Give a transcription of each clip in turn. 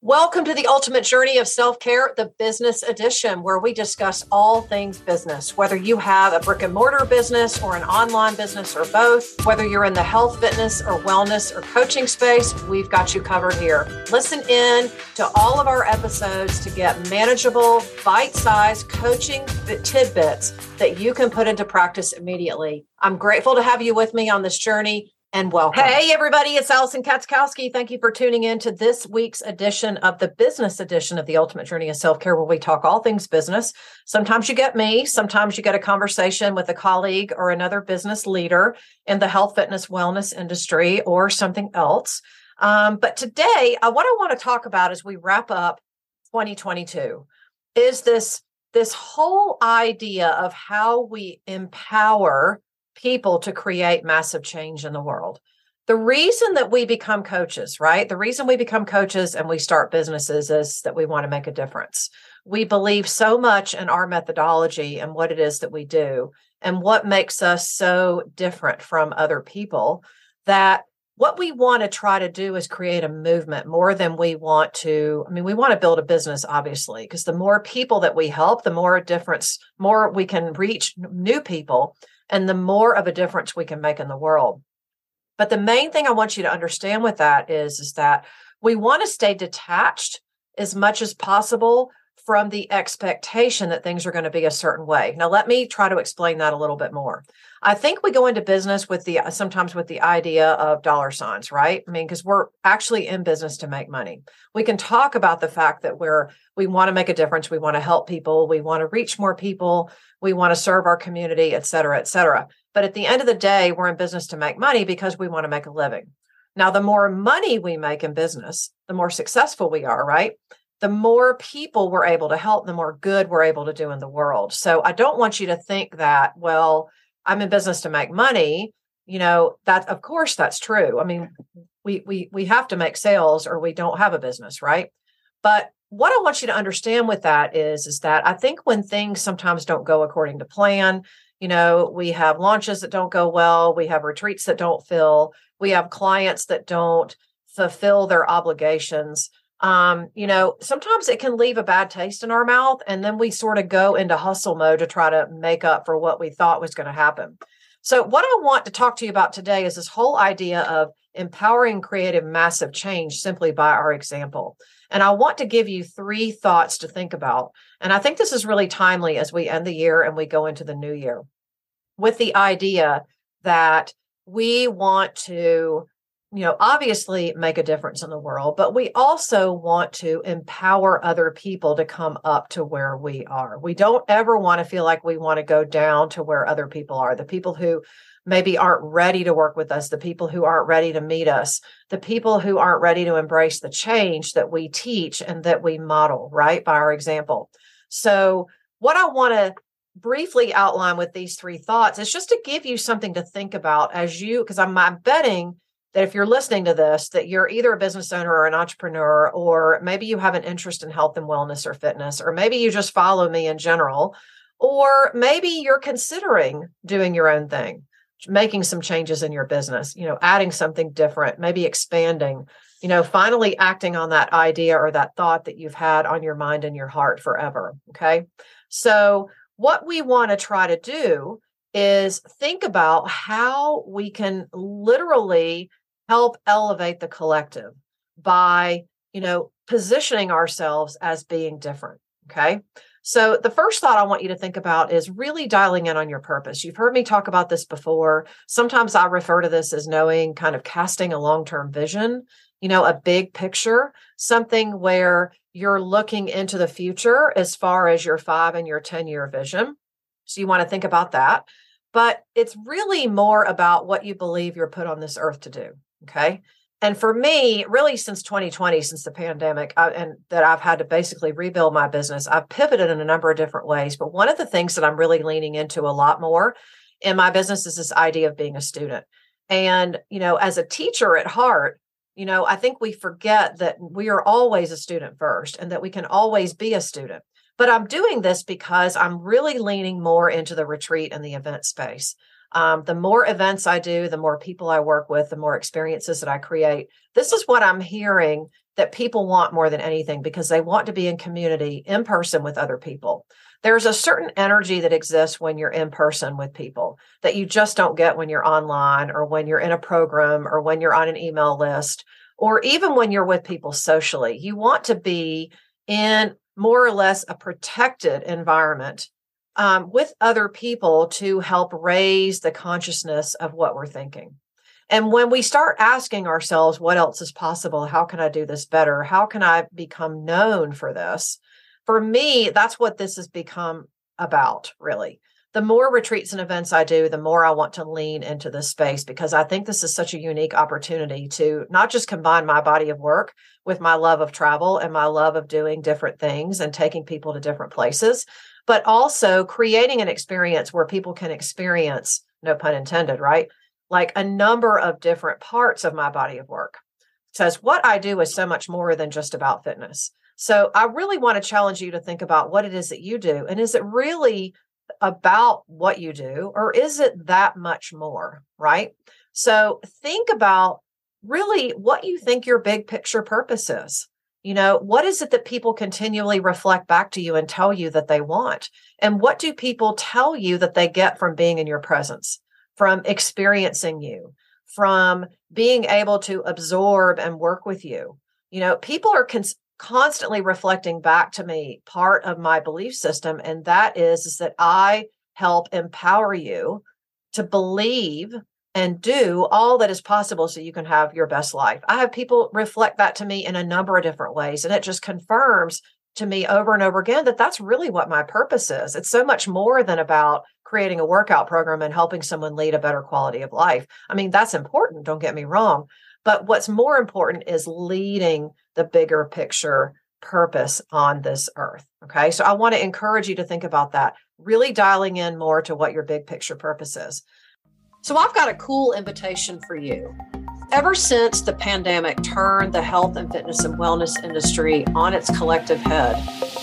Welcome to the ultimate journey of self care, the business edition, where we discuss all things business. Whether you have a brick and mortar business or an online business or both, whether you're in the health, fitness, or wellness or coaching space, we've got you covered here. Listen in to all of our episodes to get manageable, bite sized coaching tidbits that you can put into practice immediately. I'm grateful to have you with me on this journey and welcome. Hey, everybody, it's Allison Katzkowski. Thank you for tuning in to this week's edition of the business edition of the Ultimate Journey of Self Care, where we talk all things business. Sometimes you get me, sometimes you get a conversation with a colleague or another business leader in the health, fitness, wellness industry or something else. Um, but today, uh, what I want to talk about as we wrap up 2022 is this this whole idea of how we empower people to create massive change in the world. The reason that we become coaches, right? The reason we become coaches and we start businesses is that we want to make a difference. We believe so much in our methodology and what it is that we do and what makes us so different from other people that what we want to try to do is create a movement more than we want to i mean we want to build a business obviously because the more people that we help the more difference more we can reach new people and the more of a difference we can make in the world. But the main thing I want you to understand with that is, is that we want to stay detached as much as possible from the expectation that things are going to be a certain way. Now, let me try to explain that a little bit more. I think we go into business with the uh, sometimes with the idea of dollar signs, right? I mean, because we're actually in business to make money. We can talk about the fact that we're we want to make a difference, we want to help people, we want to reach more people, we want to serve our community, et cetera, et cetera. But at the end of the day, we're in business to make money because we want to make a living. Now, the more money we make in business, the more successful we are, right? the more people we're able to help, the more good we're able to do in the world. So I don't want you to think that, well, I'm in business to make money. You know, that of course that's true. I mean, we we we have to make sales or we don't have a business, right? But what I want you to understand with that is is that I think when things sometimes don't go according to plan, you know, we have launches that don't go well, we have retreats that don't fill, we have clients that don't fulfill their obligations um, you know, sometimes it can leave a bad taste in our mouth, and then we sort of go into hustle mode to try to make up for what we thought was going to happen. So, what I want to talk to you about today is this whole idea of empowering creative massive change simply by our example. And I want to give you three thoughts to think about. And I think this is really timely as we end the year and we go into the new year with the idea that we want to you know, obviously make a difference in the world, but we also want to empower other people to come up to where we are. We don't ever want to feel like we want to go down to where other people are. The people who maybe aren't ready to work with us, the people who aren't ready to meet us, the people who aren't ready to embrace the change that we teach and that we model, right, by our example. So, what I want to briefly outline with these three thoughts is just to give you something to think about as you, because I'm, I'm betting that if you're listening to this, that you're either a business owner or an entrepreneur, or maybe you have an interest in health and wellness or fitness, or maybe you just follow me in general, or maybe you're considering doing your own thing, making some changes in your business, you know, adding something different, maybe expanding, you know, finally acting on that idea or that thought that you've had on your mind and your heart forever. Okay. So, what we want to try to do is think about how we can literally help elevate the collective by, you know, positioning ourselves as being different. Okay. So, the first thought I want you to think about is really dialing in on your purpose. You've heard me talk about this before. Sometimes I refer to this as knowing kind of casting a long term vision, you know, a big picture, something where you're looking into the future as far as your five and your 10 year vision. So, you want to think about that. But it's really more about what you believe you're put on this earth to do. Okay. And for me, really since 2020, since the pandemic, I, and that I've had to basically rebuild my business, I've pivoted in a number of different ways. But one of the things that I'm really leaning into a lot more in my business is this idea of being a student. And, you know, as a teacher at heart, you know, I think we forget that we are always a student first and that we can always be a student. But I'm doing this because I'm really leaning more into the retreat and the event space. Um, the more events I do, the more people I work with, the more experiences that I create. This is what I'm hearing that people want more than anything because they want to be in community in person with other people. There's a certain energy that exists when you're in person with people that you just don't get when you're online or when you're in a program or when you're on an email list or even when you're with people socially. You want to be in more or less a protected environment um, with other people to help raise the consciousness of what we're thinking. And when we start asking ourselves, what else is possible? How can I do this better? How can I become known for this? For me, that's what this has become about, really. The more retreats and events I do, the more I want to lean into this space because I think this is such a unique opportunity to not just combine my body of work with my love of travel and my love of doing different things and taking people to different places, but also creating an experience where people can experience, no pun intended, right? like a number of different parts of my body of work. Says what I do is so much more than just about fitness. So I really want to challenge you to think about what it is that you do. And is it really about what you do, or is it that much more? Right. So think about really what you think your big picture purpose is. You know, what is it that people continually reflect back to you and tell you that they want? And what do people tell you that they get from being in your presence? from experiencing you, from being able to absorb and work with you. You know, people are cons- constantly reflecting back to me part of my belief system, and that is, is that I help empower you to believe and do all that is possible so you can have your best life. I have people reflect that to me in a number of different ways, and it just confirms to me over and over again that that's really what my purpose is. It's so much more than about creating a workout program and helping someone lead a better quality of life. I mean, that's important, don't get me wrong. But what's more important is leading the bigger picture purpose on this earth. Okay. So I want to encourage you to think about that, really dialing in more to what your big picture purpose is. So I've got a cool invitation for you. Ever since the pandemic turned the health and fitness and wellness industry on its collective head,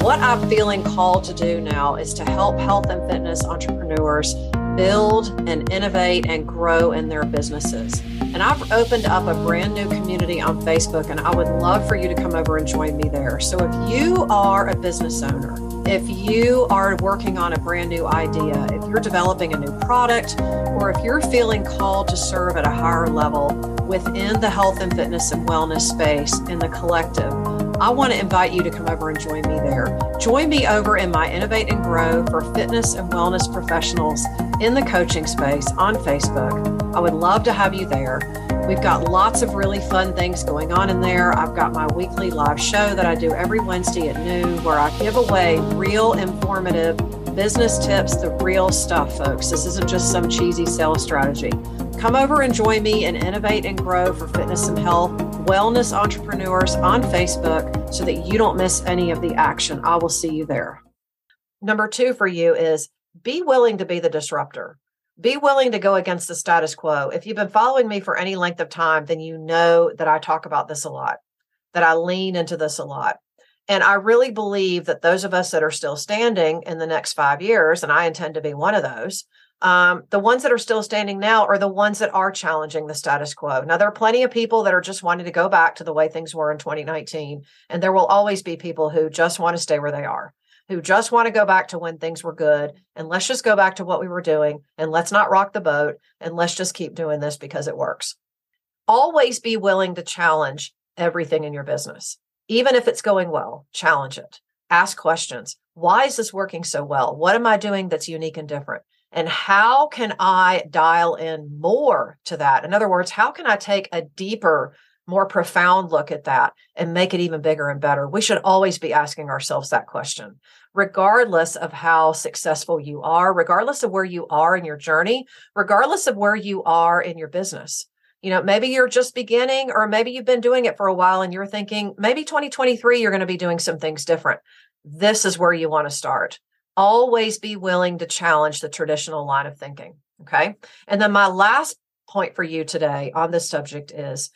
what I'm feeling called to do now is to help health and fitness entrepreneurs build and innovate and grow in their businesses. And I've opened up a brand new community on Facebook, and I would love for you to come over and join me there. So if you are a business owner, if you are working on a brand new idea, if you're developing a new product, or if you're feeling called to serve at a higher level within the health and fitness and wellness space in the collective, I want to invite you to come over and join me there. Join me over in my Innovate and Grow for fitness and wellness professionals in the coaching space on Facebook. I would love to have you there. We've got lots of really fun things going on in there. I've got my weekly live show that I do every Wednesday at noon where I give away real informative business tips, the real stuff, folks. This isn't just some cheesy sales strategy. Come over and join me and innovate and grow for fitness and health, wellness entrepreneurs on Facebook so that you don't miss any of the action. I will see you there. Number two for you is be willing to be the disruptor. Be willing to go against the status quo. If you've been following me for any length of time, then you know that I talk about this a lot, that I lean into this a lot. And I really believe that those of us that are still standing in the next five years, and I intend to be one of those, um, the ones that are still standing now are the ones that are challenging the status quo. Now, there are plenty of people that are just wanting to go back to the way things were in 2019. And there will always be people who just want to stay where they are, who just want to go back to when things were good. And let's just go back to what we were doing and let's not rock the boat and let's just keep doing this because it works. Always be willing to challenge everything in your business. Even if it's going well, challenge it. Ask questions. Why is this working so well? What am I doing that's unique and different? And how can I dial in more to that? In other words, how can I take a deeper, more profound look at that and make it even bigger and better? We should always be asking ourselves that question, regardless of how successful you are, regardless of where you are in your journey, regardless of where you are in your business. You know, maybe you're just beginning, or maybe you've been doing it for a while and you're thinking maybe 2023, you're going to be doing some things different. This is where you want to start. Always be willing to challenge the traditional line of thinking. Okay. And then my last point for you today on this subject is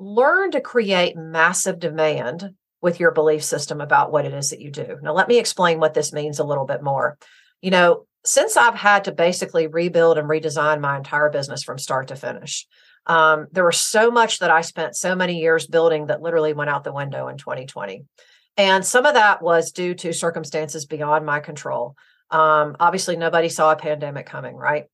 learn to create massive demand with your belief system about what it is that you do. Now, let me explain what this means a little bit more. You know, since I've had to basically rebuild and redesign my entire business from start to finish, Um, there was so much that I spent so many years building that literally went out the window in 2020. And some of that was due to circumstances beyond my control. Um, obviously, nobody saw a pandemic coming, right?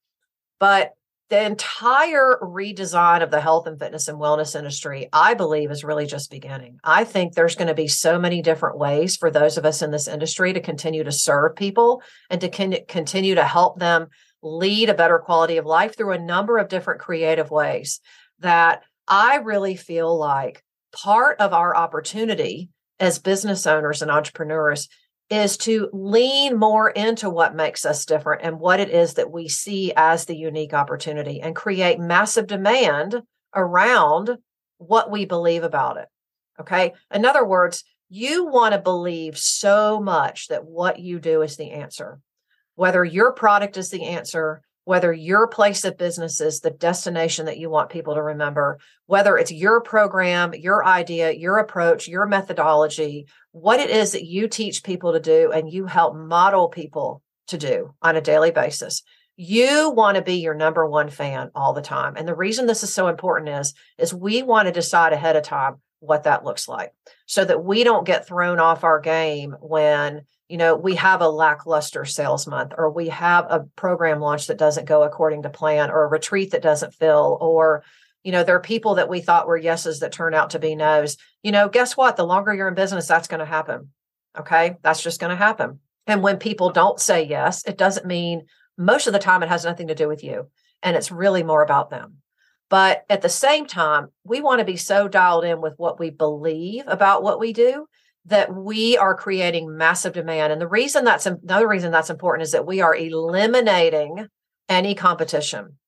But the entire redesign of the health and fitness and wellness industry, I believe, is really just beginning. I think there's going to be so many different ways for those of us in this industry to continue to serve people and to con- continue to help them lead a better quality of life through a number of different creative ways that I really feel like part of our opportunity as business owners and entrepreneurs is to lean more into what makes us different and what it is that we see as the unique opportunity and create massive demand around what we believe about it. Okay. In other words, you want to believe so much that what you do is the answer, whether your product is the answer, whether your place of business is the destination that you want people to remember, whether it's your program, your idea, your approach, your methodology, what it is that you teach people to do and you help model people to do on a daily basis. You want to be your number one fan all the time. And the reason this is so important is is we want to decide ahead of time what that looks like so that we don't get thrown off our game when you know, we have a lackluster sales month, or we have a program launch that doesn't go according to plan, or a retreat that doesn't fill, or, you know, there are people that we thought were yeses that turn out to be nos. You know, guess what? The longer you're in business, that's going to happen. Okay. That's just going to happen. And when people don't say yes, it doesn't mean most of the time it has nothing to do with you. And it's really more about them. But at the same time, we want to be so dialed in with what we believe about what we do that we are creating massive demand. And the reason that's another reason that's important is that we are eliminating any competition.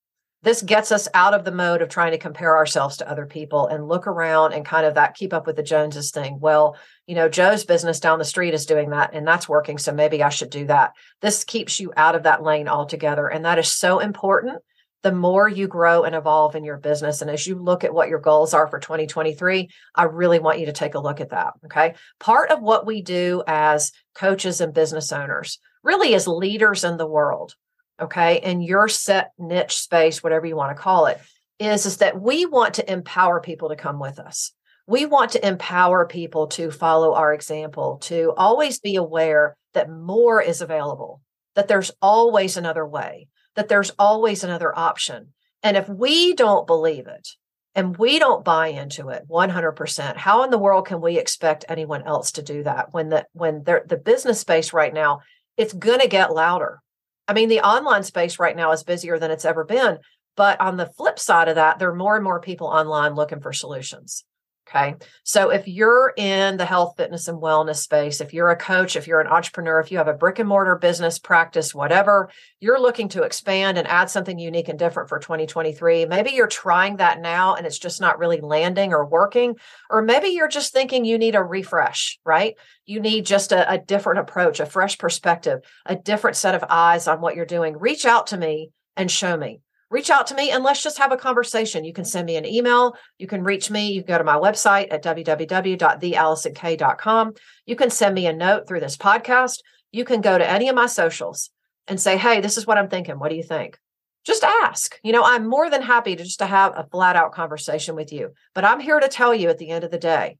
This gets us out of the mode of trying to compare ourselves to other people and look around and kind of that keep up with the Joneses thing. Well, you know, Joe's business down the street is doing that and that's working. So maybe I should do that. This keeps you out of that lane altogether. And that is so important the more you grow and evolve in your business. And as you look at what your goals are for 2023, I really want you to take a look at that. Okay. Part of what we do as coaches and business owners, really as leaders in the world, okay, in your set niche space, whatever you want to call it, is, is that we want to empower people to come with us. We want to empower people to follow our example, to always be aware that more is available, that there's always another way that there's always another option. And if we don't believe it and we don't buy into it 100%, how in the world can we expect anyone else to do that when the when the business space right now it's going to get louder. I mean, the online space right now is busier than it's ever been, but on the flip side of that, there are more and more people online looking for solutions. Okay. So if you're in the health, fitness, and wellness space, if you're a coach, if you're an entrepreneur, if you have a brick and mortar business practice, whatever, you're looking to expand and add something unique and different for 2023. Maybe you're trying that now and it's just not really landing or working. Or maybe you're just thinking you need a refresh, right? You need just a, a different approach, a fresh perspective, a different set of eyes on what you're doing. Reach out to me and show me reach out to me and let's just have a conversation. You can send me an email. You can reach me. You can go to my website at www.theallisonkay.com. You can send me a note through this podcast. You can go to any of my socials and say, hey, this is what I'm thinking. What do you think? Just ask. You know, I'm more than happy to just to have a flat out conversation with you. But I'm here to tell you at the end of the day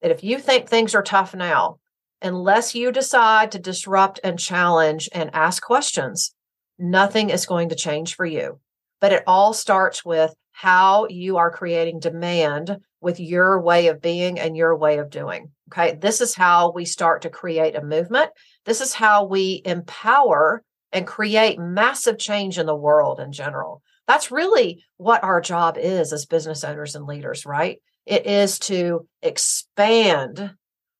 that if you think things are tough now, unless you decide to disrupt and challenge and ask questions, nothing is going to change for you but it all starts with how you are creating demand with your way of being and your way of doing. Okay. This is how we start to create a movement. This is how we empower and create massive change in the world in general. That's really what our job is as business owners and leaders, right? It is to expand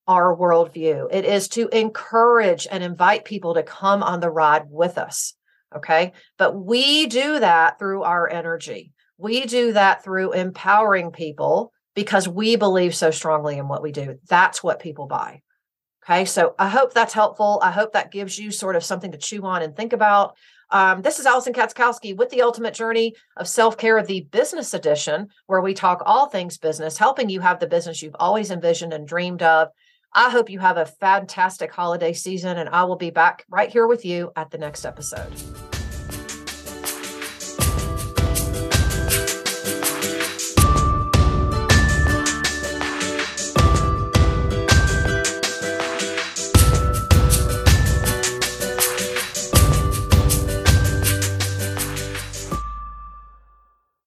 our worldview. It is to encourage and invite people to come on the ride with us. Okay. But we do that through our energy. We do that through empowering people because we believe so strongly in what we do. That's what people buy. Okay. So I hope that's helpful. I hope that gives you sort of something to chew on and think about. Um, this is Allison Katzkowski with the Ultimate Journey of Self Care, the business edition, where we talk all things business, helping you have the business you've always envisioned and dreamed of. I hope you have a fantastic holiday season, and I will be back right here with you at the next episode.